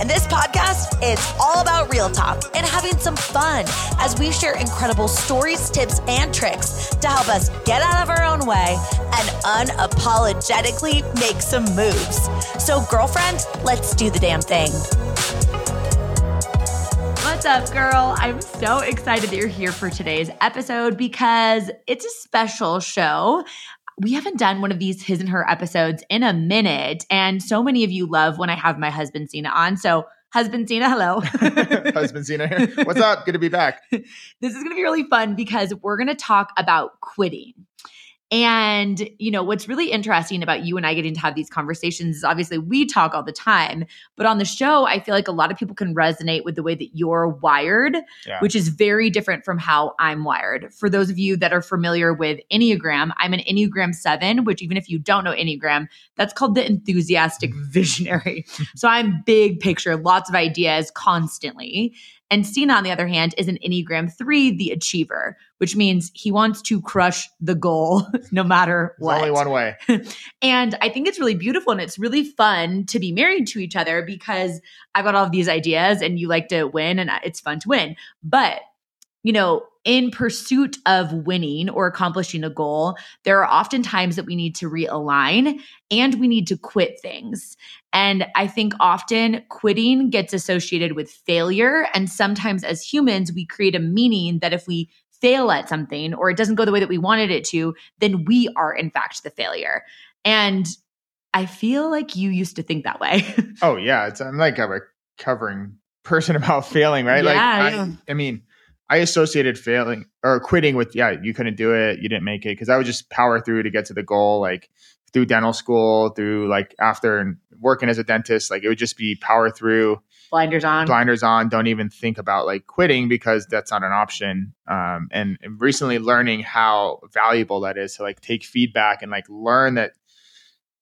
And this podcast is all about real talk and having some fun as we share incredible stories, tips, and tricks to help us get out of our own way and unapologetically make some moves. So, girlfriend, let's do the damn thing. What's up, girl? I'm so excited that you're here for today's episode because it's a special show. We haven't done one of these his and her episodes in a minute. And so many of you love when I have my husband Seena on. So, husband Seena, hello. husband Seena here. What's up? Good to be back. this is going to be really fun because we're going to talk about quitting. And, you know, what's really interesting about you and I getting to have these conversations is obviously we talk all the time, but on the show, I feel like a lot of people can resonate with the way that you're wired, yeah. which is very different from how I'm wired. For those of you that are familiar with Enneagram, I'm an Enneagram 7, which even if you don't know Enneagram, that's called the enthusiastic mm-hmm. visionary. so I'm big picture, lots of ideas constantly. And Seena, on the other hand, is an Enneagram 3, the achiever, which means he wants to crush the goal no matter what. only one way. and I think it's really beautiful and it's really fun to be married to each other because I've got all of these ideas and you like to win and it's fun to win. But you know, in pursuit of winning or accomplishing a goal, there are often times that we need to realign and we need to quit things. And I think often quitting gets associated with failure. And sometimes as humans, we create a meaning that if we fail at something or it doesn't go the way that we wanted it to, then we are in fact the failure. And I feel like you used to think that way. oh, yeah. It's, I'm like a recovering person about failing, right? Yeah, like, yeah. I, I mean, I associated failing or quitting with yeah, you couldn't do it, you didn't make it because I would just power through to get to the goal, like through dental school, through like after and working as a dentist, like it would just be power through, blinders on, blinders on. Don't even think about like quitting because that's not an option. Um, and, and recently learning how valuable that is to like take feedback and like learn that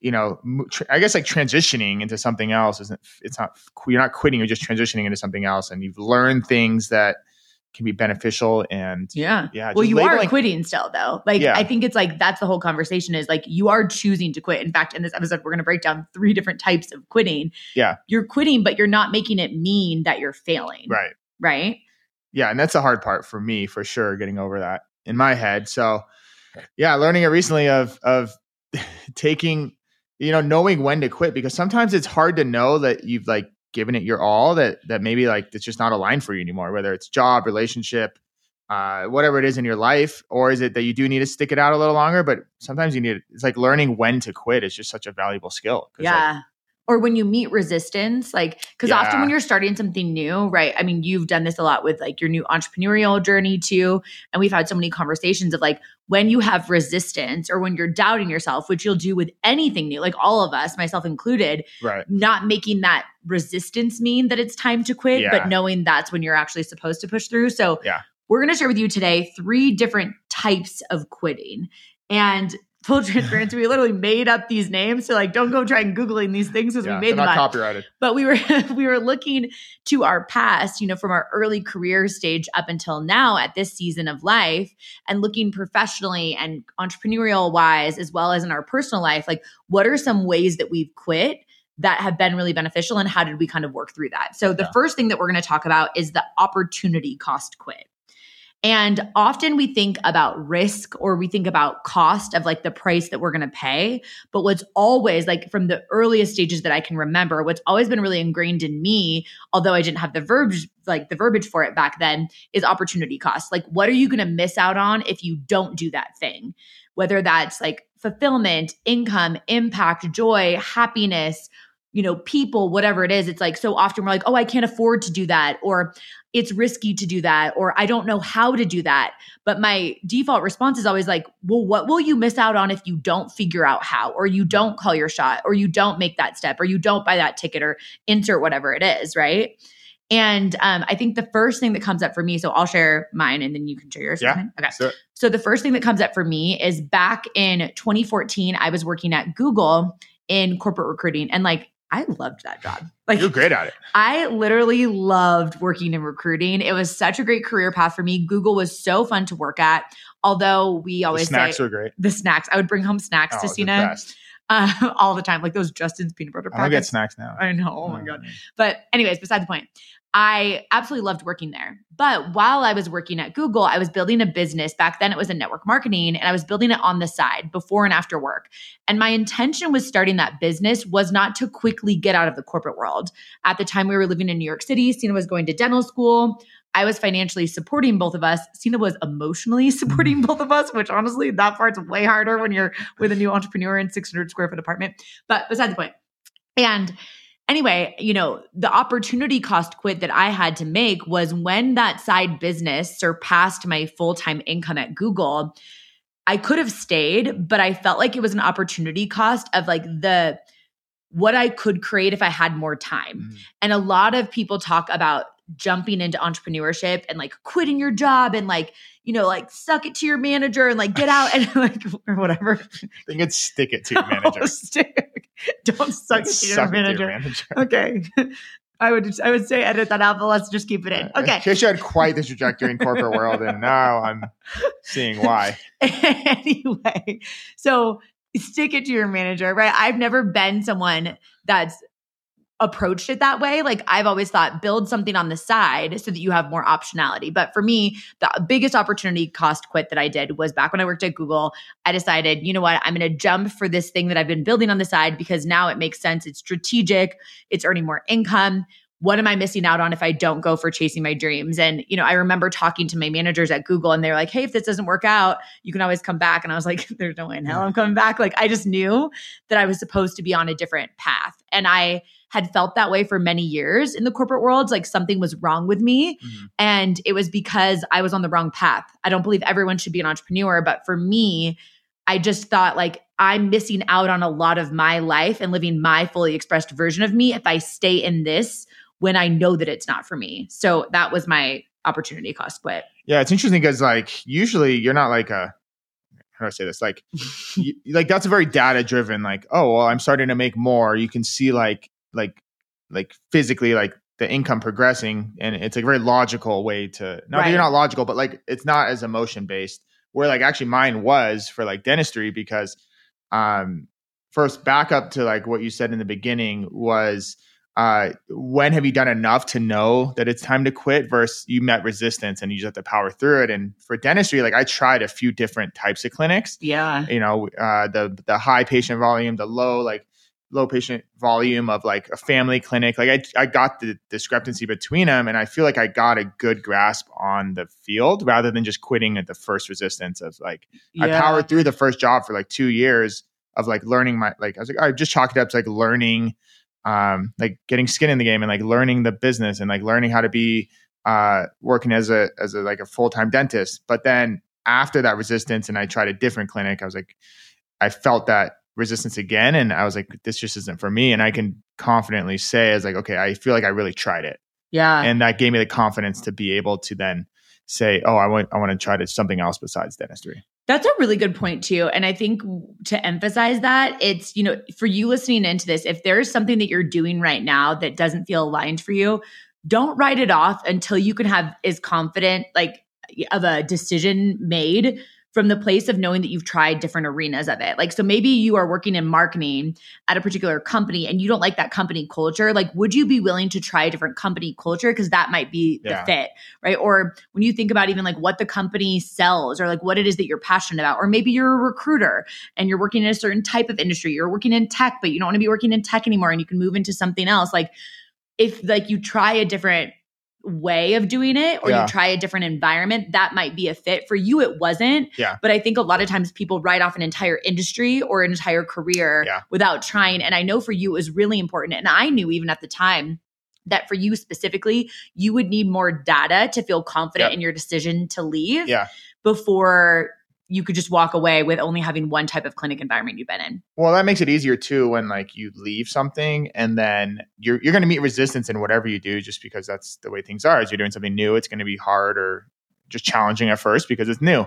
you know, I guess like transitioning into something else isn't, it's not, you're not quitting, you're just transitioning into something else. And you've learned things that can be beneficial and yeah. yeah well you are quitting still though. Like yeah. i think it's like that's the whole conversation is like you are choosing to quit. In fact in this episode we're going to break down three different types of quitting. Yeah. You're quitting but you're not making it mean that you're failing. Right. Right? Yeah and that's the hard part for me for sure getting over that in my head. So yeah learning it recently of of taking you know knowing when to quit because sometimes it's hard to know that you've like given it your all that that maybe like it's just not aligned for you anymore whether it's job relationship uh, whatever it is in your life or is it that you do need to stick it out a little longer? But sometimes you need it's like learning when to quit is just such a valuable skill yeah like, or when you meet resistance like because yeah. often when you're starting something new right i mean you've done this a lot with like your new entrepreneurial journey too and we've had so many conversations of like when you have resistance or when you're doubting yourself which you'll do with anything new like all of us myself included right not making that resistance mean that it's time to quit yeah. but knowing that's when you're actually supposed to push through so yeah we're going to share with you today three different types of quitting and full transparency, we literally made up these names. So like, don't go try and googling these things because yeah, we made them not copyrighted. But we were we were looking to our past, you know, from our early career stage up until now at this season of life, and looking professionally and entrepreneurial wise, as well as in our personal life. Like, what are some ways that we've quit? that have been really beneficial and how did we kind of work through that? So the yeah. first thing that we're going to talk about is the opportunity cost quit. And often we think about risk or we think about cost of like the price that we're going to pay. But what's always like from the earliest stages that I can remember, what's always been really ingrained in me, although I didn't have the verbiage, like the verbiage for it back then, is opportunity cost. Like, what are you going to miss out on if you don't do that thing? Whether that's like fulfillment, income, impact, joy, happiness, you know, people, whatever it is, it's like so often we're like, oh, I can't afford to do that, or it's risky to do that, or I don't know how to do that. But my default response is always like, well, what will you miss out on if you don't figure out how, or you don't call your shot, or you don't make that step, or you don't buy that ticket, or insert whatever it is, right? And um, I think the first thing that comes up for me, so I'll share mine and then you can share yours. Yeah. Okay. So, So the first thing that comes up for me is back in 2014, I was working at Google in corporate recruiting and like I loved that job. Like you're great at it. I literally loved working in recruiting. It was such a great career path for me. Google was so fun to work at. Although we The always snacks say were great. the snacks, I would bring home snacks Oh, to the Seena. Uh, all the time, like those Justin's peanut butter I get snacks now. I know. Oh my god. But, anyways, beside the point, I absolutely loved working there. But while I was working at Google, I was building a business. Back then, it was in network marketing, and I was building it on the side before and after work. And my intention with starting that business was not to quickly get out of the corporate world. At the time, we were living in New York City. Seena was going to dental school. I was financially supporting both of us. Seena was emotionally supporting both of us, which honestly, that part's way harder when you're with a new entrepreneur in 600 square foot apartment. But beside the point. And anyway, you know, the opportunity cost quit that I had to make was when that side business surpassed my full time income at Google. I could have stayed, but I felt like it was an opportunity cost of like the what I could create if I had more time. Mhm. And a lot of people talk about jumping into entrepreneurship and like quitting your job and like, you know, like suck it to your manager and like get out and like or whatever. I think it's stick it to your manager. Stick. Don't suck it to your Suck it manager. manager. Okay. I would I would say edit that out, but let's just keep it in. Uh, okay. Keisha had quite the trajectory in corporate world, and now I'm seeing why. anyway, so stick it to your manager, right? I've never been someone that's approached it that way. Like I've always thought build something on the side so that you have more optionality. But for me, the biggest opportunity cost quit that I did was back when I worked at Google. I decided, you know what, I'm going to jump for this thing that I've been building on the side because now it makes sense. It's strategic, it's earning more income. What am I missing out on if I don't go for chasing my dreams? And, you know, I remember talking to my managers at Google and they're like, hey, if this doesn't work out, you can always come back. And I was like, there's no way in hell I'm coming back. Like, I just knew that I was supposed to be on a different path. And I, had felt that way for many years in the corporate world, like something was wrong with me. Mhm. And it was because I was on the wrong path. I don't believe everyone should be an entrepreneur, but for me, I just thought like I'm missing out on a lot of my life and living my fully expressed version of me if I stay in this when I know that it's not for me. So that was my opportunity cost quit. Yeah, it's interesting because like usually you're not like a how do I say this? Like, you, like that's a very data driven. Like, oh well, I'm starting to make more. You can see like like like physically like the income progressing, and it's a very logical way to. Not Right. you're not logical, but like it's not as emotion based. Where like actually mine was for like dentistry because um first back up to like what you said in the beginning was uh, when have you done enough to know that it's time to quit versus you met resistance and you just have to power through it? And for dentistry like i tried a few different types of clinics. Yeah. you know uh, the the high patient volume the low like low patient volume of like a family clinic. Like i, I got the discrepancy between them and i feel like i got a good grasp on the field rather than just quitting at the first resistance of like I powered through the first job for like two years of like learning my like I was like I just chalked it up to like learning um like getting skin in the game and like learning the business and like learning how to be uh working as a as a like a full-time dentist. But then after that resistance and I tried a different clinic, I was like I felt that resistance again and I was like this just isn't for me and I can confidently say as like okay, I feel like I really tried it. Yeah. And that gave me the confidence to be able to then say, "Oh, I want I want to try to something else besides dentistry." That's a really good point too. And I think to emphasize that, it's, you know, for you listening into this, if there's something that you're doing right now that doesn't feel aligned for you, don't write it off until you can have is confident like of a decision made from the place of knowing that you've tried different arenas of it. Like so maybe you are working in marketing at a particular company and you don't like that company culture, like would you be willing to try a different company culture because that might be the fit, right? Or when you think about even like what the company sells or like what it is that you're passionate about or maybe you're a recruiter and you're working in a certain type of industry, you're working in tech but you don't want to be working in tech anymore and you can move into something else. Like if like you try a different way of doing it or Yeah. you try a different environment that might be a fit for you it wasn't Yeah. but i think a lot of times people write off an entire industry or an entire career Yeah. without trying and i know for you it was really important and i knew even at the time that for you specifically you would need more data to feel confident Yep. in your decision to leave Yeah. before you could just walk away with only having one type of clinic environment you've been in. Well, that makes it easier too when like you leave something and then you're you're going to meet resistance in whatever you do just because that's the way things are. As you're doing something new, it's going to be hard or just challenging at first because it's new.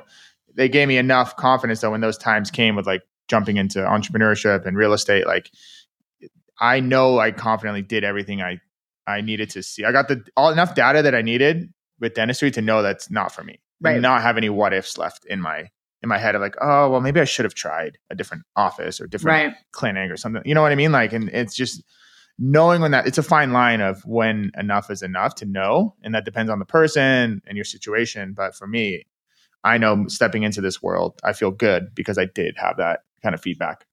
They gave me enough confidence that when those times came with like jumping into entrepreneurship and real estate, like I know I confidently did everything I I needed to see. I got the all enough data that I needed with dentistry to know that's not for me. Right. Not have any what ifs left in my in my head of like, oh, well, maybe I should have tried a different office or different Right. clinic or something. You know what I mean? Like, and it's just knowing when that it's a fine line of when enough is enough to know. And that depends on the person and your situation. But for me, I know stepping into this world, I feel good because I did have that kind of feedback.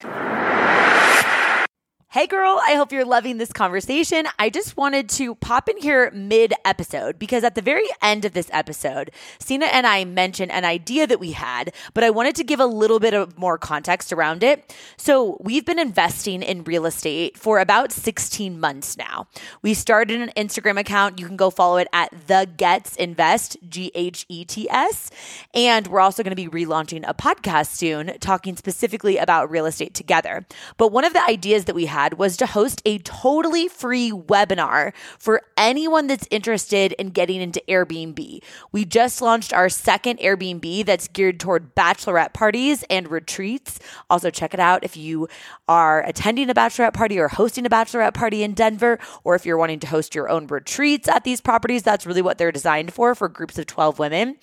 Hey girl, I hope you're loving this conversation. I just wanted to pop in here mid episode because at the very end of this episode, Seena and I mentioned an idea that we had, but I wanted to give a little bit of more context around it. So, we've been investing in real estate for about 16 months now. We started an Instagram account. You can go follow it at The Ghets Invest, G H E T S. And we're also going to be relaunching a podcast soon talking specifically about real estate together. But one of the ideas that we had was to host a totally free webinar for anyone that's interested in getting into Airbnb. We just launched our second Airbnb that's geared toward bachelorette parties and retreats. Also, check it out if you are attending a bachelorette party or hosting a bachelorette party in Denver, or if you're wanting to host your own retreats at these properties. That's really what they're designed for, for groups of 12 women.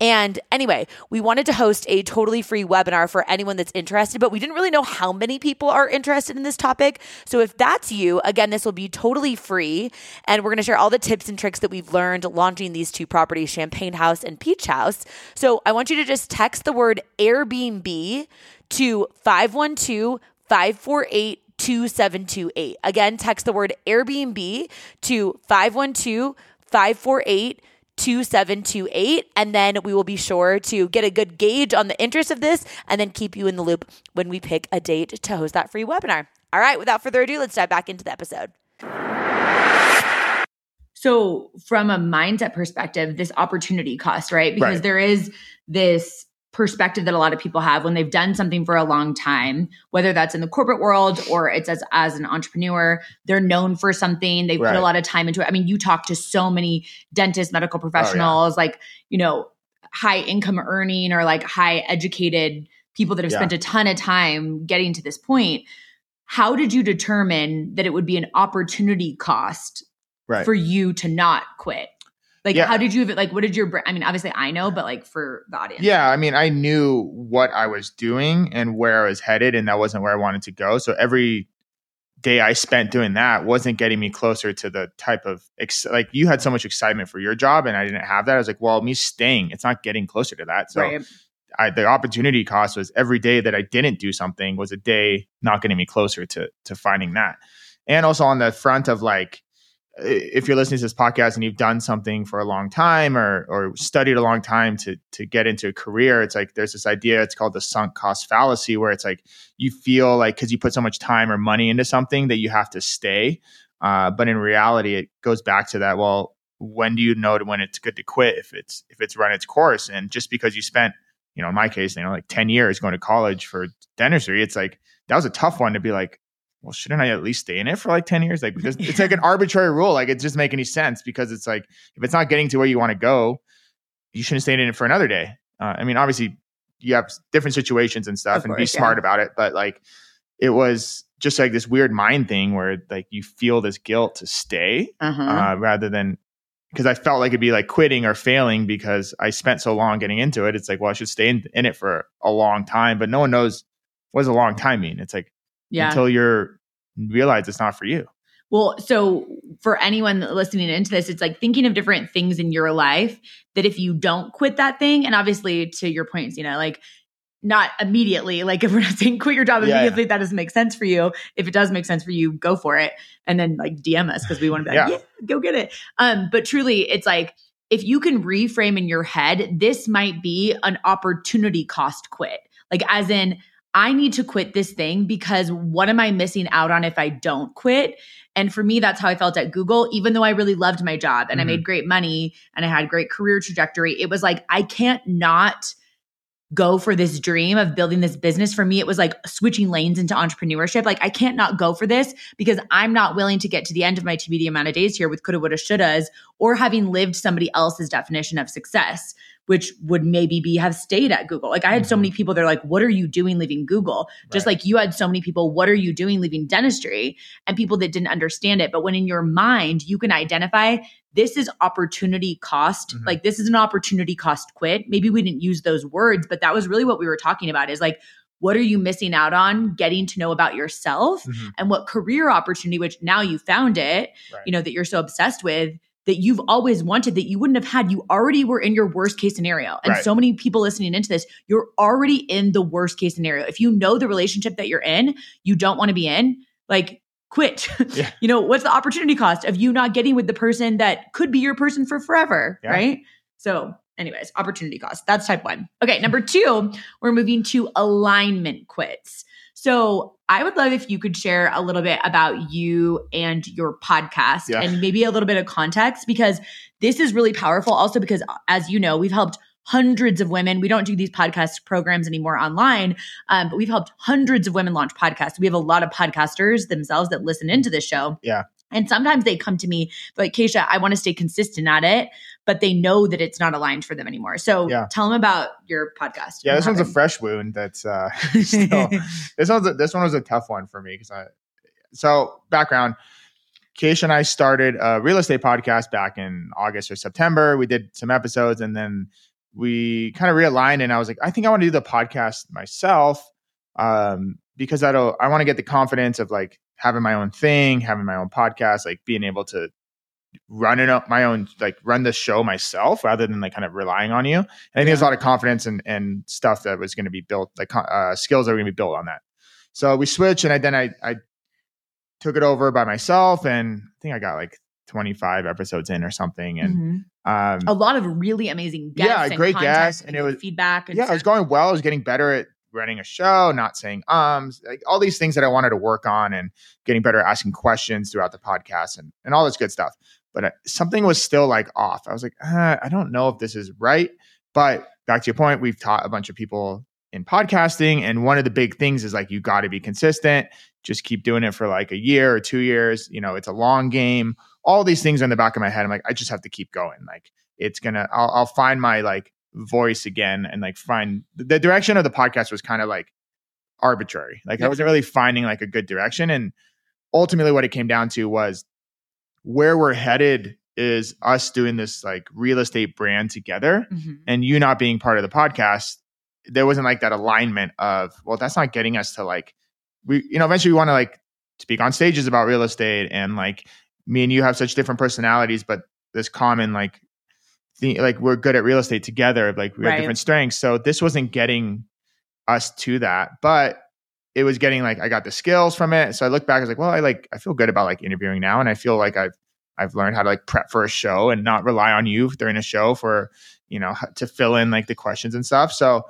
And anyway, we wanted to host a totally free webinar for anyone that's interested, but we didn't really know how many people are interested in this topic. So if that's you, again, this will be totally free. And we're going to share all the tips and tricks that we've learned launching these two properties, Champagne House and Peach House. So I want you to just text the word Airbnb to 512 548 2728. Again, text the word Airbnb to 512 548 2728 and then we will be sure to get a good gauge on the interest of this and then keep you in the loop when we pick a date to host that free webinar. All right, without further ado, let's dive back into the episode. So, from a mindset perspective, this opportunity cost, right? Because Right. there is this perspective that a lot of people have when they've done something for a long time, whether that's in the corporate world or it's as, as an entrepreneur, they're known for something, they put a lot of time into it. I mean, you talk to so many dentists, medical oh, professionals, like, you know, high income earning or like high educated people that have Yeah. spent a ton of time getting to this point. How did you determine that it would be an opportunity cost Right. for you to not quit? Like, Yeah. how did you like? What did your? bra- I mean, obviously, I know, but like for the audience, Yeah, I mean, I knew what I was doing and where I was headed, and that wasn't where I wanted to go. So every day I spent doing that wasn't getting me closer to the type of ex- like you had so much excitement for your job, and I didn't have that. I was like, well, me staying, it's not getting closer to that. So right? I, the opportunity cost was every day that I didn't do something was a day not getting me closer to to finding that. And also on the front of like, if you're listening to this podcast and you've done something for a long time or or studied a long time to to get into a career, it's like there's this idea. It's called the sunk cost fallacy, where it's like you feel like because you put so much time or money into something that you have to stay. Uh, but in reality, it goes back to that. Well, when do you know when it's good to quit if it's if it's run its course? And just because you spent you know, in my case, you know, like 10 years going to college for dentistry, it's like that was a tough one to be like, well, shouldn't I at least stay in it for like 10 years? Like, because it's like an arbitrary rule. Like, it doesn't make any sense because it's like, if it's not getting to where you want to go, you shouldn't stay in it for another day. Uh, I mean, obviously, you have different situations and stuff Of and be course, yeah. smart about it. But like, it was just like this weird mind thing where like you feel this guilt to stay Uh-huh. uh, rather than because I felt like it'd be like quitting or failing because I spent so long getting into it. It's like, well, I should stay in, in it for a long time, but no one knows what does a long time mean. It's like yeah. until you're realize it's not for you. Well, so for anyone listening into this, it's like thinking of different things in your life that if you don't quit that thing, and obviously to your points, you know, like not immediately, like if we're not saying quit your job Yeah, yeah. immediately, that doesn't make sense for you. If it does make sense for you, go for it. And then like DM us because we want to be like, Yeah. yeah, go get it. Um, but truly it's like if you can reframe in your head, this might be an opportunity cost quit. Like as in, I need to quit this thing because what am I missing out on if I don't quit? And for me, that's how I felt at Google. Even though I really loved my job and I Mhm. made great money and I had great career trajectory, it was like, I can't not go for this dream of building this business. For me, it was like switching lanes into entrepreneurship. Like I can't not go for this because I'm not willing to get to the end of my TBD amount of days here with coulda, woulda, shouldas, or having lived somebody else's definition of success, which would maybe be have stayed at Google. Like I had so many people, they're like, what are you doing leaving Google? Just like you had so many people, what are you doing leaving dentistry? And people that didn't understand it. But when in your mind, you can identify this is opportunity cost. Mhm. Like this is an opportunity cost quit. Maybe we didn't use those words, but that was really what we were talking about is like, what are you missing out on getting to know about yourself Mhm. and what career opportunity, which now you found it, Right. you know, that you're so obsessed with that you've always wanted that you wouldn't have had. You already were in your worst case scenario. And Right. so many people listening into this, you're already in the worst case scenario. If you know the relationship that you're in, you don't want to be in, like quit. Yeah. you know, what's the opportunity cost of you not getting with the person that could be your person for forever, Yeah. right? So, anyways, opportunity cost. That's type one. Okay, number two, we're moving to alignment quits. So, I would love if you could share a little bit about you and your podcast Yeah. and maybe a little bit of context because this is really powerful. Also, because as you know, we've helped hundreds of women. We don't do these podcast programs anymore online, um, but we've helped hundreds of women launch podcasts. We have a lot of podcasters themselves that listen into this show. Yeah. And sometimes they come to me but Keisha, I want to stay consistent at it, but they know that it's not aligned for them anymore. So Yeah. tell them about your podcast. Yeah, this one's a fresh wound. That's uh, still, this one's a, this one was a tough one for me because I. So background, Keisha and I started a real estate podcast back in August or September. We did some episodes and then we kind of realigned. And I was like, I think I want to do the podcast myself um, because I don't. I want to get the confidence of like having my own thing, having my own podcast, like being able to run it up my own like run the show myself rather than like kind of relying on you. And I think there's a lot of confidence and and stuff that was going to be built, like uh, skills that were going to be built on that. So we switched, and I, then I I took it over by myself, and I think I got like 25 episodes in or something, and Mhm. um, a lot of really amazing guests. Yeah, and great guests, and it was- feedback. And yeah, it was going well. I was getting better at running a show, not saying ums, like all these things that I wanted to work on, and getting better at asking questions throughout the podcast, and and all this good stuff. But uh, something was still like off. I was like, uh, I don't know if this is right. But back to your point, we've taught a bunch of people in podcasting, and one of the big things is like you got to be consistent. Just keep doing it for like a year or two years. You know, it's a long game. All these things are in the back of my head. I'm like, I just have to keep going. Like it's gonna. I'll, I'll find my like voice again and like find the direction of the podcast was kind of like arbitrary. Like I wasn't really finding like a good direction. And ultimately what it came down to was where we're headed is us doing this like real estate brand together Mhm. and you not being part of the podcast. There wasn't like that alignment of, well, that's not getting us to like we, you know, eventually we want to like speak on stages about real estate and like me and you have such different personalities, but this common like the, like we're good at real estate together. Like we have different strengths. So this wasn't getting us to that, but it was getting like I got the skills from it. So I look back, I was like, well, I like I feel good about like interviewing now, and I feel like I've I've learned how to like prep for a show and not rely on you during a show for you know to fill in like the questions and stuff. So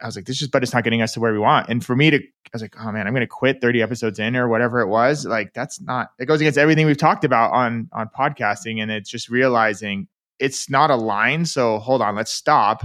I was like, this is, but it's not getting us to where we want. And for me to, I was like, oh man, I'm going to quit 30 episodes in or whatever it was. Like that's not. It goes against everything we've talked about on on podcasting, and it's just realizing it's not aligned. So hold on, let's stop.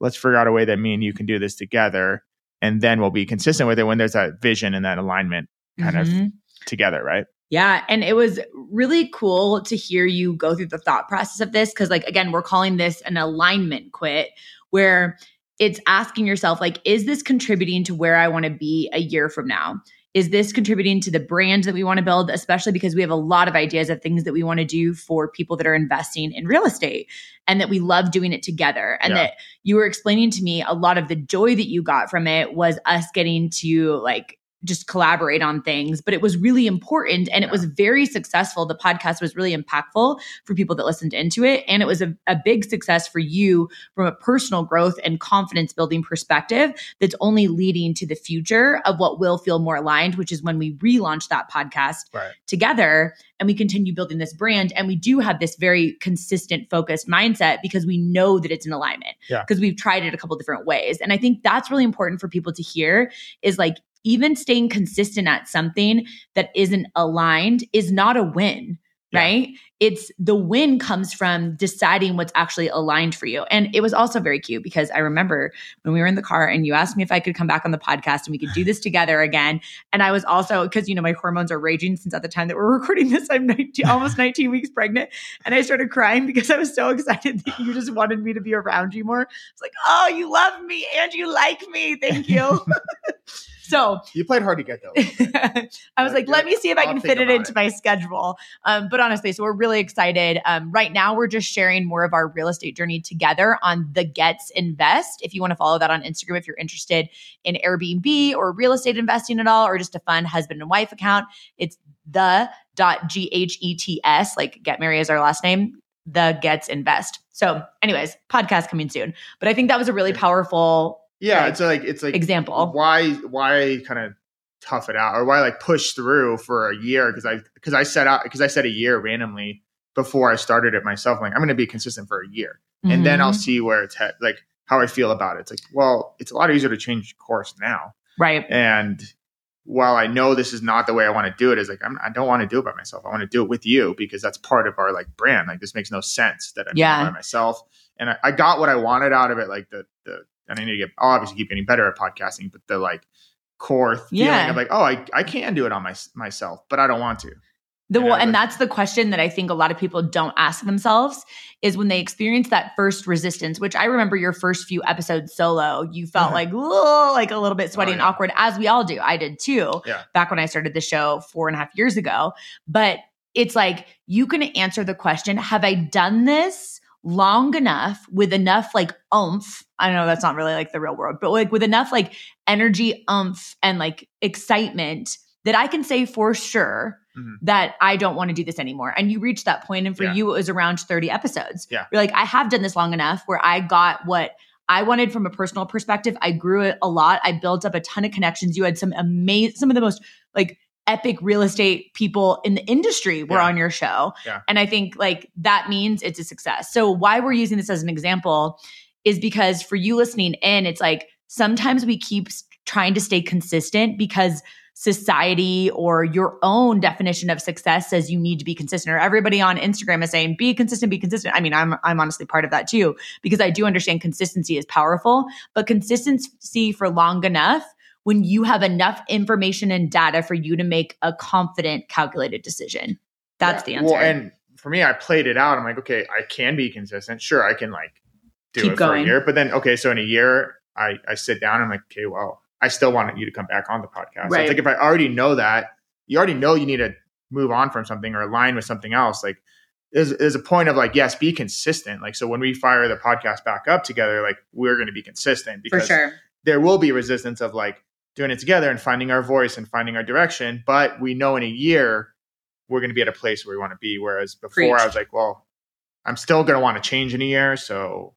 Let's figure out a way that me and you can do this together, and then we'll be consistent with it when there's that vision and that alignment kind of Mhm. together, right? Yeah. And it was really cool to hear you go through the thought process of this. Cause, like, again, we're calling this an alignment quit, where it's asking yourself, like, is this contributing to where I want to be a year from now? Is this contributing to the brand that we want to build, especially because we have a lot of ideas of things that we want to do for people that are investing in real estate and that we love doing it together? And Yeah. that you were explaining to me a lot of the joy that you got from it was us getting to like just collaborate on things, but it was really important and it Yeah. was very successful. The podcast was really impactful for people that listened into it. And it was a, a big success for you from a personal growth and confidence building perspective that's only leading to the future of what will feel more aligned, which is when we relaunch that podcast Right. together and we continue building this brand. And we do have this very consistent, focused mindset because we know that it's in alignment. Yeah. Because we've tried it a couple different ways. And I think that's really important for people to hear is like even staying consistent at something that isn't aligned is not a win. Yeah. Right. it's the win comes from deciding what's actually aligned for you. And it was also very cute because I remember when we were in the car and you asked me if I could come back on the podcast and we could do this together again. And I was also, because, you know, my hormones are raging since at the time that we're recording this, I'm 19, almost 19 weeks pregnant. And I started crying because I was so excited that you just wanted me to be around you more. It's like, oh, you love me and you like me. Thank you. So you played hard to get though. I was like, let me see if I can fit it into it. my schedule. Um, but honestly, so we're really excited. Um, right now, we're just sharing more of our real estate journey together on the Ghets Invest. If you want to follow that on Instagram, if you're interested in Airbnb or real estate investing at all, or just a fun husband and wife account, it's the dot g h e t s like get Mary is our last name. The Ghets Invest. So, anyways, podcast coming soon. But I think that was a really powerful yeah, like, it's like it's like example. Why why kind of tough it out or why like push through for a year because I because I set out because I set a year randomly before I started it myself. I'm like I'm going to be consistent for a year mm-hmm. and then I'll mm-hmm. see where it's head like how I feel about it. It's like well, it's a lot easier to change course now, right? And while I know this is not the way I want to do it, is like I'm, I do not want to do it by myself. I want to do it with you because that's part of our like brand. Like this makes no sense that I'm yeah. by myself. And I, I, got what I wanted out of it, like the and I need to get, I'll obviously keep getting better at podcasting, but the like core feeling yeah. of like, oh, I, I can do it on my, myself, but I don't want to. The, well, and that's the question that I think a lot of people don't ask themselves is when they experience that first resistance, which I remember your first few episodes solo, you felt mm-hmm. like, like a little bit sweaty oh, yeah. and awkward, as we all do. I did too, yeah. back when I started the show four and a half years ago. But it's like, you can answer the question, have I done this long enough with enough like oomph. I know that's not really like the real world, but like with enough like energy, oomph, and like excitement that I can say for sure mm-hmm. that I don't want to do this anymore. And you reached that point, and for yeah. you, it was around 30 episodes. Yeah. You're like, I have done this long enough where I got what I wanted from a personal perspective. I grew it a lot. I built up a ton of connections. You had some amazing, some of the most like epic real estate people in the industry were yeah. on your show. Yeah. And I think like that means it's a success. So why we're using this as an example is because for you listening in, it's like sometimes we keep trying to stay consistent because society or your own definition of success says you need to be consistent or everybody on Instagram is saying be consistent be consistent I mean I'm I'm honestly part of that too because I do understand consistency is powerful but consistency for long enough when you have enough information and data for you to make a confident, calculated decision. That's yeah. the answer. Well, and for me, I played it out. I'm like, okay, I can be consistent. Sure, I can like do Keep it going. for a year. But then, okay, so in a year, I, I sit down and I'm like, okay, well, I still want you to come back on the podcast. Right. So it's like if I already know that, you already know you need to move on from something or align with something else. Like there's, there's a point of like, yes, be consistent. Like, so when we fire the podcast back up together, like we're going to be consistent because sure. there will be resistance of like, doing it together and finding our voice and finding our direction. But we know in a year we're going to be at a place where we want to be. Whereas before Preach. I was like, well, I'm still going to want to change in a year. So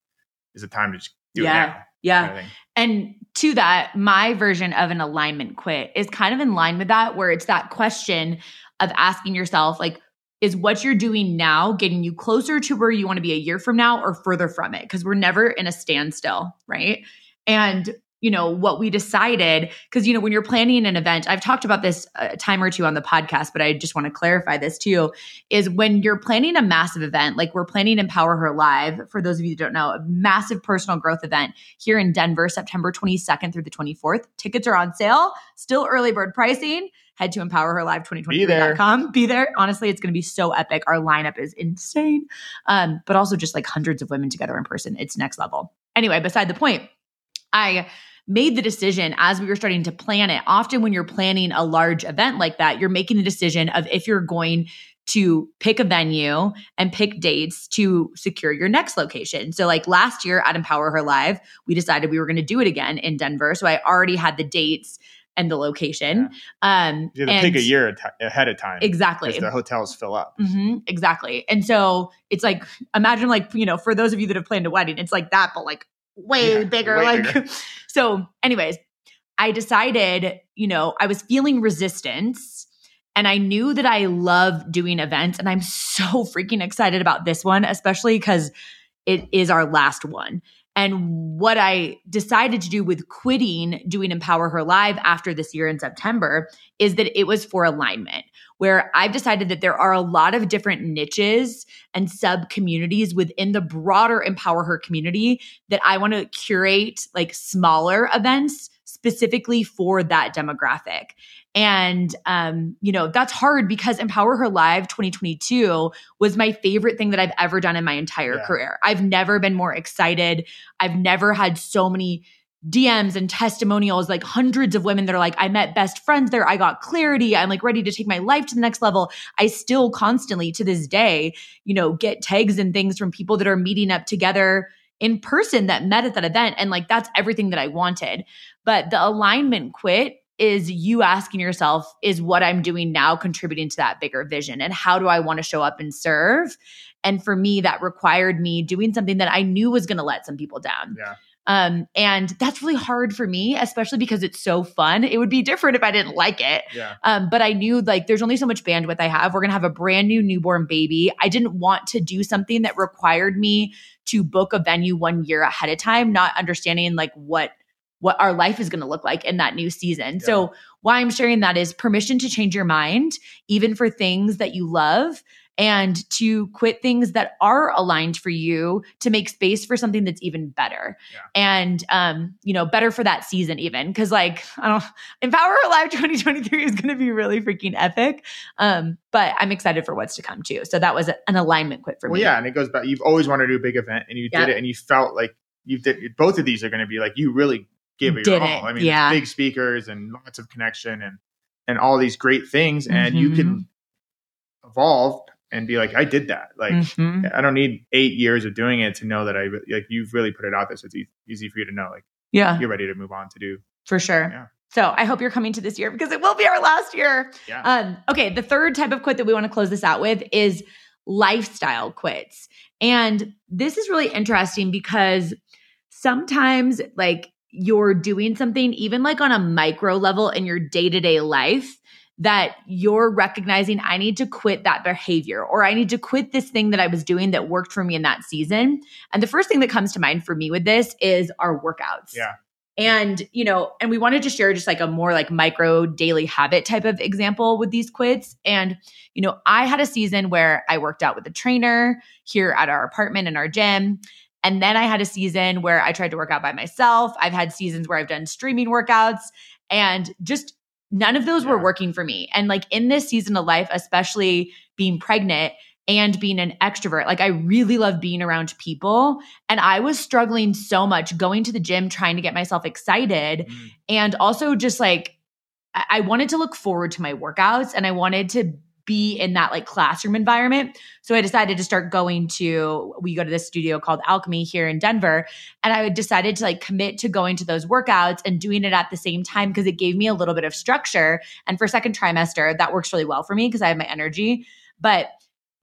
is it time to just do yeah. it now? Yeah. Kind of and to that, my version of an alignment quit is kind of in line with that, where it's that question of asking yourself, like, is what you're doing now getting you closer to where you want to be a year from now or further from it? Because we're never in a standstill, right? And you know what we decided because you know when you're planning an event i've talked about this a time or two on the podcast but i just want to clarify this too is when you're planning a massive event like we're planning empower her live for those of you that don't know a massive personal growth event here in denver september 22nd through the 24th tickets are on sale still early bird pricing head to empowerherlive2023.com. Be, be there. Honestly, it's going to be so epic. Our lineup is insane. Um, but also just like hundreds of women together in person. It's next level. Anyway, beside the point, I made the decision as we were starting to plan it. Often, when you're planning a large event like that, you're making the decision of if you're going to pick a venue and pick dates to secure your next location. So, like last year at Empower Her Live, we decided we were going to do it again in Denver. So, I already had the dates and the location. Yeah. Um, you have to pick a year ahead of time. Exactly. The hotels fill up. Mm-hmm, exactly. And so it's like, imagine like, you know, for those of you that have planned a wedding, it's like that, but like way yeah, bigger. Way like, bigger. so, anyways, I decided, you know, I was feeling resistance and I knew that I love doing events. And I'm so freaking excited about this one, especially because it is our last one. And what I decided to do with quitting doing Empower Her Live after this year in September is that it was for alignment where I've decided that there are a lot of different niches and sub communities within the broader Empower Her community that I want to curate like smaller events specifically for that demographic. And, um, you know, that's hard because Empower Her Live 2022 was my favorite thing that I've ever done in my entire yeah. career. I've never been more excited. I've never had so many DMs and testimonials, like hundreds of women that are like, I met best friends there. I got clarity. I'm like ready to take my life to the next level. I still constantly to this day, you know, get tags and things from people that are meeting up together in person that met at that event. And like, that's everything that I wanted. But the alignment quit is you asking yourself, is what I'm doing now contributing to that bigger vision? And how do I want to show up and serve? And for me, that required me doing something that I knew was going to let some people down. Yeah. Um, and that's really hard for me, especially because it's so fun. It would be different if I didn't like it. Yeah. Um, but I knew like there's only so much bandwidth I have. We're gonna have a brand new newborn baby. I didn't want to do something that required me to book a venue one year ahead of time, not understanding like what what our life is going to look like in that new season. Yeah. So, why I'm sharing that is permission to change your mind, even for things that you love, and to quit things that are aligned for you to make space for something that's even better. Yeah. And, um, you know, better for that season, even. Cause, like, I don't, Empower Live 2023 is going to be really freaking epic. Um, but I'm excited for what's to come too. So, that was an alignment quit for well, me. Yeah. And it goes back, you've always wanted to do a big event and you did it and you felt like you did, both of these are going to be like, you really give it your all. I mean, yeah. big speakers and lots of connection and and all these great things, and mm-hmm. you can mm-hmm. evolve and be like, I did that. Like, mm-hmm. I don't need eight years of doing it to know that I like you've really put it out there, so it's e- easy for you to know, like, yeah, you're ready to move on to do for sure. Yeah. So I hope you're coming to this year because it will be our last year. Yeah. Um, okay, the third type of quit that we want to close this out with is lifestyle quits. And this is really interesting because sometimes like you're doing something, even like on a micro level in your day to day life, that you're recognizing I need to quit that behavior or I need to quit this thing that I was doing that worked for me in that season. And the first thing that comes to mind for me with this is our workouts. Yeah. And, you know, and we wanted to share just like a more like micro daily habit type of example with these quits. And, you know, I had a season where I worked out with a trainer here at our apartment in our gym. And then I had a season where I tried to work out by myself. I've had seasons where I've done streaming workouts and just none of those yeah. were working for me. And like in this season of life, especially being pregnant and being an extrovert, like I really love being around people. And I was struggling so much going to the gym, trying to get myself excited. Mm. And also just like, I wanted to look forward to my workouts and I wanted to be in that like classroom environment. So I decided to start going to, we go to this studio called Alchemy here in Denver. And I decided to like commit to going to those workouts and doing it at the same time because it gave me a little bit of structure. And for second trimester, that works really well for me because I have my energy. But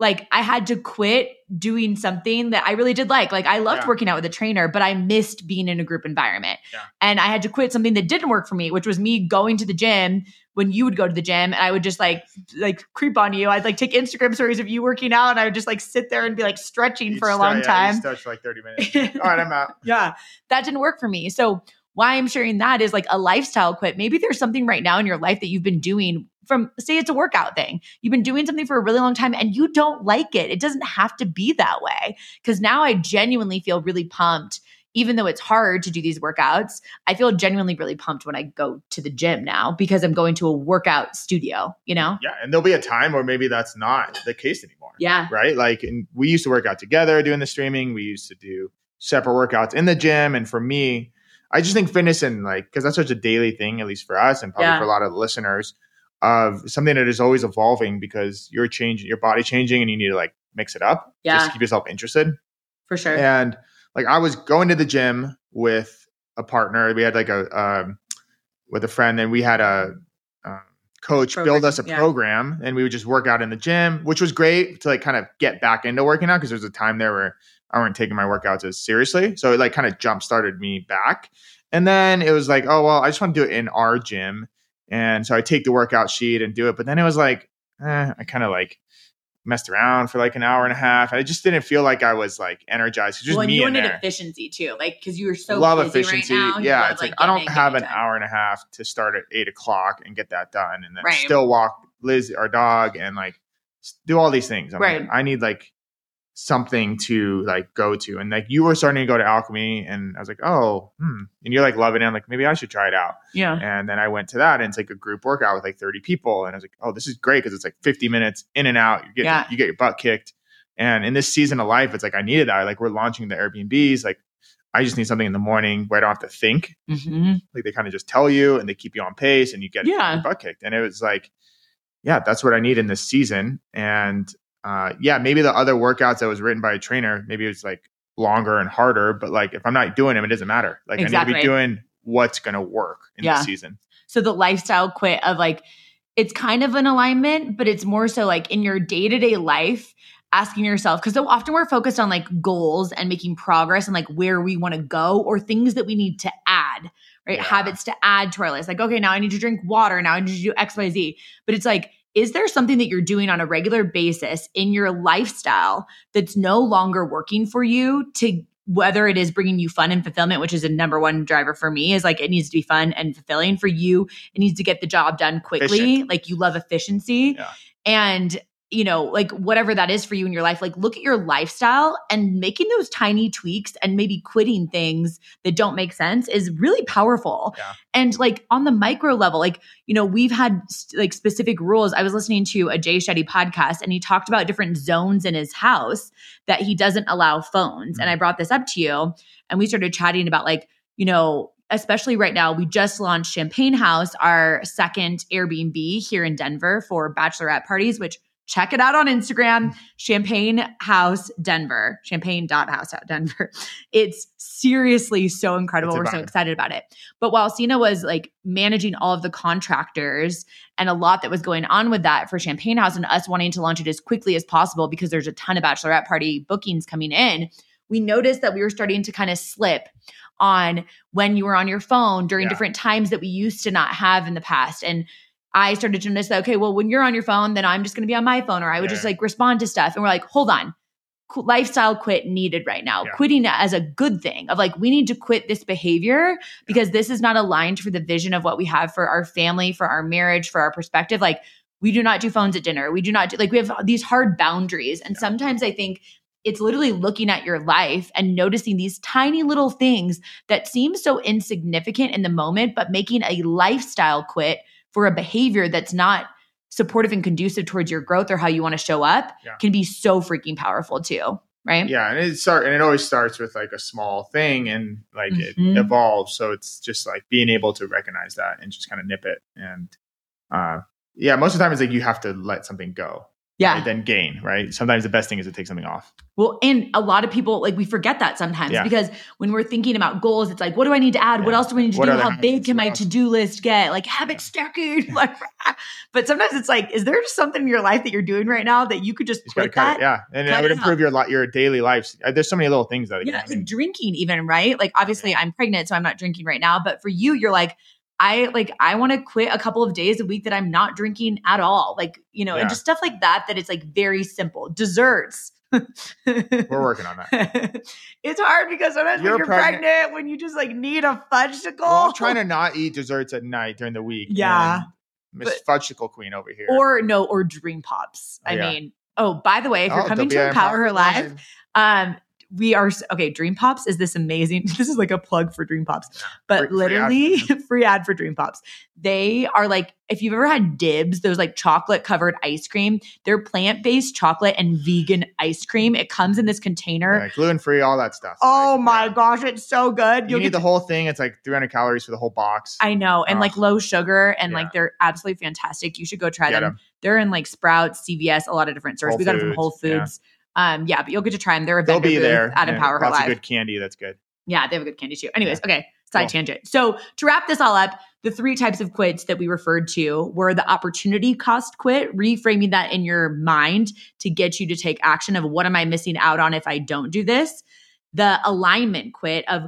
like I had to quit doing something that I really did like. Like I loved yeah. working out with a trainer, but I missed being in a group environment. Yeah. And I had to quit something that didn't work for me, which was me going to the gym when you would go to the gym and I would just like like creep on you. I'd like take Instagram stories of you working out and I would just like sit there and be like stretching for a long yeah, time. Stretch for like 30 minutes. All right, I'm out. yeah. That didn't work for me. So why I'm sharing that is like a lifestyle quit. Maybe there's something right now in your life that you've been doing from say it's a workout thing. You've been doing something for a really long time and you don't like it. It doesn't have to be that way. Cuz now I genuinely feel really pumped even though it's hard to do these workouts. I feel genuinely really pumped when I go to the gym now because I'm going to a workout studio, you know? Yeah, and there'll be a time where maybe that's not the case anymore. Yeah. Right? Like and we used to work out together doing the streaming. We used to do separate workouts in the gym and for me I just think fitness and like because that's such a daily thing, at least for us and probably yeah. for a lot of listeners, of something that is always evolving because you're changing, your body changing, and you need to like mix it up. Yeah, just keep yourself interested. For sure. And like I was going to the gym with a partner. We had like a um, with a friend, and we had a uh, coach program, build us a yeah. program, and we would just work out in the gym, which was great to like kind of get back into working out because there was a time there where I weren't taking my workouts as seriously. So it like kind of jump started me back. And then it was like, oh well, I just want to do it in our gym. And so I take the workout sheet and do it. But then it was like, eh, I kind of like messed around for like an hour and a half. I just didn't feel like I was like energized. Just well, me you wanted efficiency too, like because you were so love efficiency. Right yeah, it's like, like I don't have an done. hour and a half to start at eight o'clock and get that done, and then right. still walk Liz, our dog, and like do all these things. I'm Right. Like, I need like something to like go to. And like you were starting to go to alchemy and I was like, oh, hmm. And you're like loving it. I'm like, maybe I should try it out. Yeah. And then I went to that and it's like a group workout with like 30 people. And I was like, oh, this is great because it's like 50 minutes in and out. You get Yeah. you get your butt kicked. And in this season of life, it's like I needed that. Like we're launching the Airbnbs. Like I just need something in the morning where I don't have to think. hmm Like they kind of just tell you and they keep you on pace and you get Yeah. your butt kicked. And it was like, yeah, that's what I need in this season. And uh, yeah, maybe the other workouts that was written by a trainer, maybe it's like longer and harder. But like if I'm not doing them, it doesn't matter. Like I need Exactly. to be doing what's going to work in Yeah. the season. So the lifestyle quit of like, it's kind of an alignment, but it's more so like in your day to day life, asking yourself, because so often we're focused on like goals and making progress and like where we want to go or things that we need to add, right? Yeah. Habits to add to our list. Like, okay, now I need to drink water. Now I need to do X, Y, Z. But it's like, is there something that you're doing on a regular basis in your lifestyle that's no longer working for you to whether it is bringing you fun and fulfillment, which is a number one driver for me, is like it needs to be fun and fulfilling for you. It needs to get the job done quickly. Efficient. Like you love efficiency. Yeah. And, you know, like whatever that is for you in your life, like look at your lifestyle and making those tiny tweaks and maybe quitting things that don't make sense is really powerful. Yeah. And like on the micro level, like, you know, we've had like specific rules. I was listening to a Jay Shetty podcast and he talked about different zones in his house that he doesn't allow phones. And I mm-hmm. brought this up to you and we started chatting about like, you know, especially right now, we just launched Champagne House, our second Airbnb here in Denver for bachelorette parties, which check it out on Instagram, Champagne House Denver, champagne.house Denver. It's seriously so incredible. We're so excited about it. But while Seena was like managing all of the contractors and a lot that was going on with that for Champagne House and us wanting to launch it as quickly as possible because there's a ton of bachelorette party bookings coming in, we noticed that we were starting to kind of slip on when you were on your phone during Yeah. different times that we used to not have in the past. And I started to notice that, okay, well, when you're on your phone, then I'm just going to be on my phone or I would just like respond to stuff. And we're like, hold on. Qu- Lifestyle quit needed right now. Yeah. Quitting as a good thing of like, we need to quit this behavior because this is not aligned for the vision of what we have for our family, for our marriage, for our perspective. Like, we do not do phones at dinner. We do not do, like, we have these hard boundaries. And sometimes I think it's literally looking at your life and noticing these tiny little things that seem so insignificant in the moment, but making a lifestyle quit for a behavior that's not supportive and conducive towards your growth or how you want to show up Yeah. can be so freaking powerful too. Right. Yeah, and it start and it always starts with like a small thing and like Mhm. it evolves. So it's just like being able to recognize that and just kind of nip it. And uh yeah, most of the time it's like you have to let something go. Yeah. right, Then gain, right? Sometimes the best thing is to take something off. Well, and a lot of people like we forget that sometimes Yeah. because when we're thinking about goals, it's like, what do I need to add? What else do I need to What do? How big can my to do list get? Like habit stacking. Like, but sometimes it's like, is there something in your life that you're doing right now that you could just You quit cut that? it. Yeah. And it would out. improve your li- your daily life. Uh, There's so many little things that yeah, like drinking even right like obviously i'm pregnant so i'm not drinking right now but for you you're like i like i want to quit a couple of days a week that i'm not drinking at all like you know Yeah. and just stuff like that that it's like very simple desserts we're working on that. it's hard because sometimes You're when you're pregnant- pregnant, when you just like need a fudgesicle Well, I'm trying to not eat desserts at night during the week. Yeah. Miss Fudgesicle Queen over here. or no or dream pops Oh, i yeah. empower oh by the way if you're Oh, coming to empower her Live. Um, we are okay. Dream Pops is this amazing. This is like a plug for Dream Pops, but Free- free ad literally free ad for Dream Pops. They are like if you've ever had Dibs, those like chocolate covered ice cream. They're plant based chocolate and vegan ice cream. It comes in this container. Yeah, gluten free, all that stuff. Oh Like, my yeah. gosh, it's so good. You You'll need get the whole thing. It's like 300 calories for the whole box. I know, and Oh. like low sugar, and Yeah. like they're absolutely fantastic. You should go try them. them. 'em. They're in like Sprouts, CVS, a lot of different stores. Whole we got them from Foods, Whole yeah. Um, yeah, but you'll get to try them. They're a They'll be there. at and Empower Her Live. good candy. That's good. Yeah, they have a good candy too. Anyways, okay, side Cool. tangent. So to wrap this all up, the three types of quits that we referred to were the opportunity cost quit, reframing that in your mind to get you to take action of what am I missing out on if I don't do this? The alignment quit of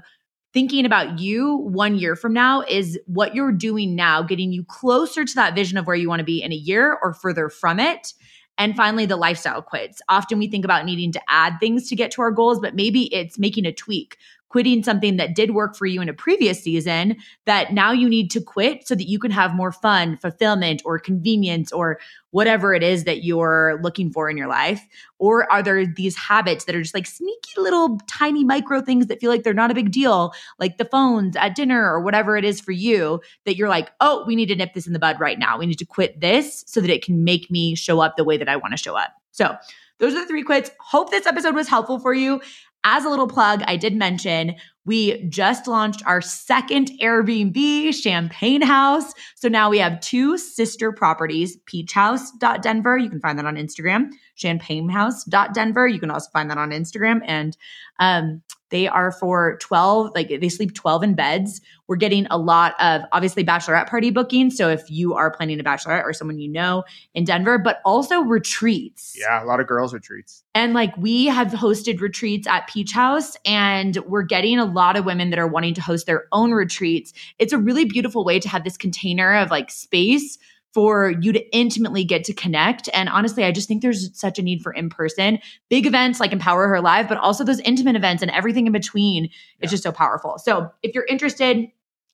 thinking about you one year from now is what you're doing now getting you closer to that vision of where you want to be in a year or further from it. And finally, the lifestyle quits. Often we think about needing to add things to get to our goals, but maybe it's making a tweak quitting something that did work for you in a previous season that now you need to quit so that you can have more fun, fulfillment, or convenience, or whatever it is that you're looking for in your life? Or are there these habits that are just like sneaky little tiny micro things that feel like they're not a big deal, like the phones at dinner or whatever it is for you that you're like, oh, we need to nip this in the bud right now. We need to quit this so that it can make me show up the way that I want to show up. So, those are the three quits. Hope this episode was helpful for you. As a little plug, I did mention we just launched our second Airbnb, Champagne House. So now we have two sister properties, Peach House.Denver. You can find that on Instagram, Champagne House.Denver. You can also find that on Instagram. And um, they are for 12, like they sleep 12 in beds. We're getting a lot of obviously bachelorette party bookings. So if you are planning a bachelorette or someone you know in Denver, but also retreats. Yeah, a lot of girls' retreats. And like we have hosted retreats at Peach House and we're getting a lot of women that are wanting to host their own retreats. It's a really beautiful way to have this container of like space for you to intimately get to connect. And honestly, I just think there's such a need for in person, big events like Empower Her Live, but also those intimate events and everything in between. Yeah. It's just so powerful. So if you're interested,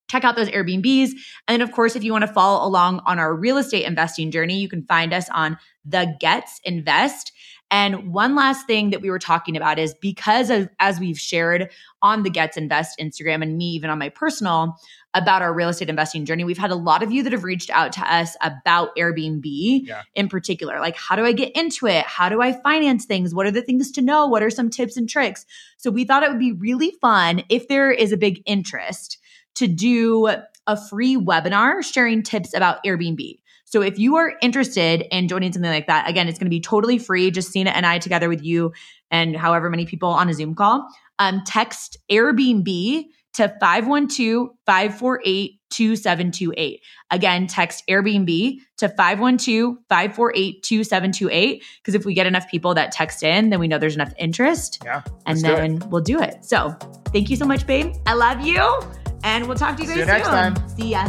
check out those Airbnbs. And then, of course, if you want to follow along on our real estate investing journey, you can find us on the Ghets Invest. And one last thing that we were talking about is because of, as we've shared on the Ghets Invest Instagram and me, even on my personal, about our real estate investing journey, we've had a lot of you that have reached out to us about Airbnb yeah. in particular. Like, how do I get into it? How do I finance things? What are the things to know? What are some tips and tricks? So we thought it would be really fun if there is a big interest to do a free webinar sharing tips about Airbnb. So if you are interested in joining something like that, again, it's going to be totally free. Just Seena and I together with you and however many people on a Zoom call. Um, text Airbnb to 512-548-2728. Again, text Airbnb to 512-548-2728. Because if we get enough people that text in, then we know there's enough interest. Yeah. And then we'll do it. So thank you so much, babe. I love you. And we'll talk to you guys See you next soon. time. See ya.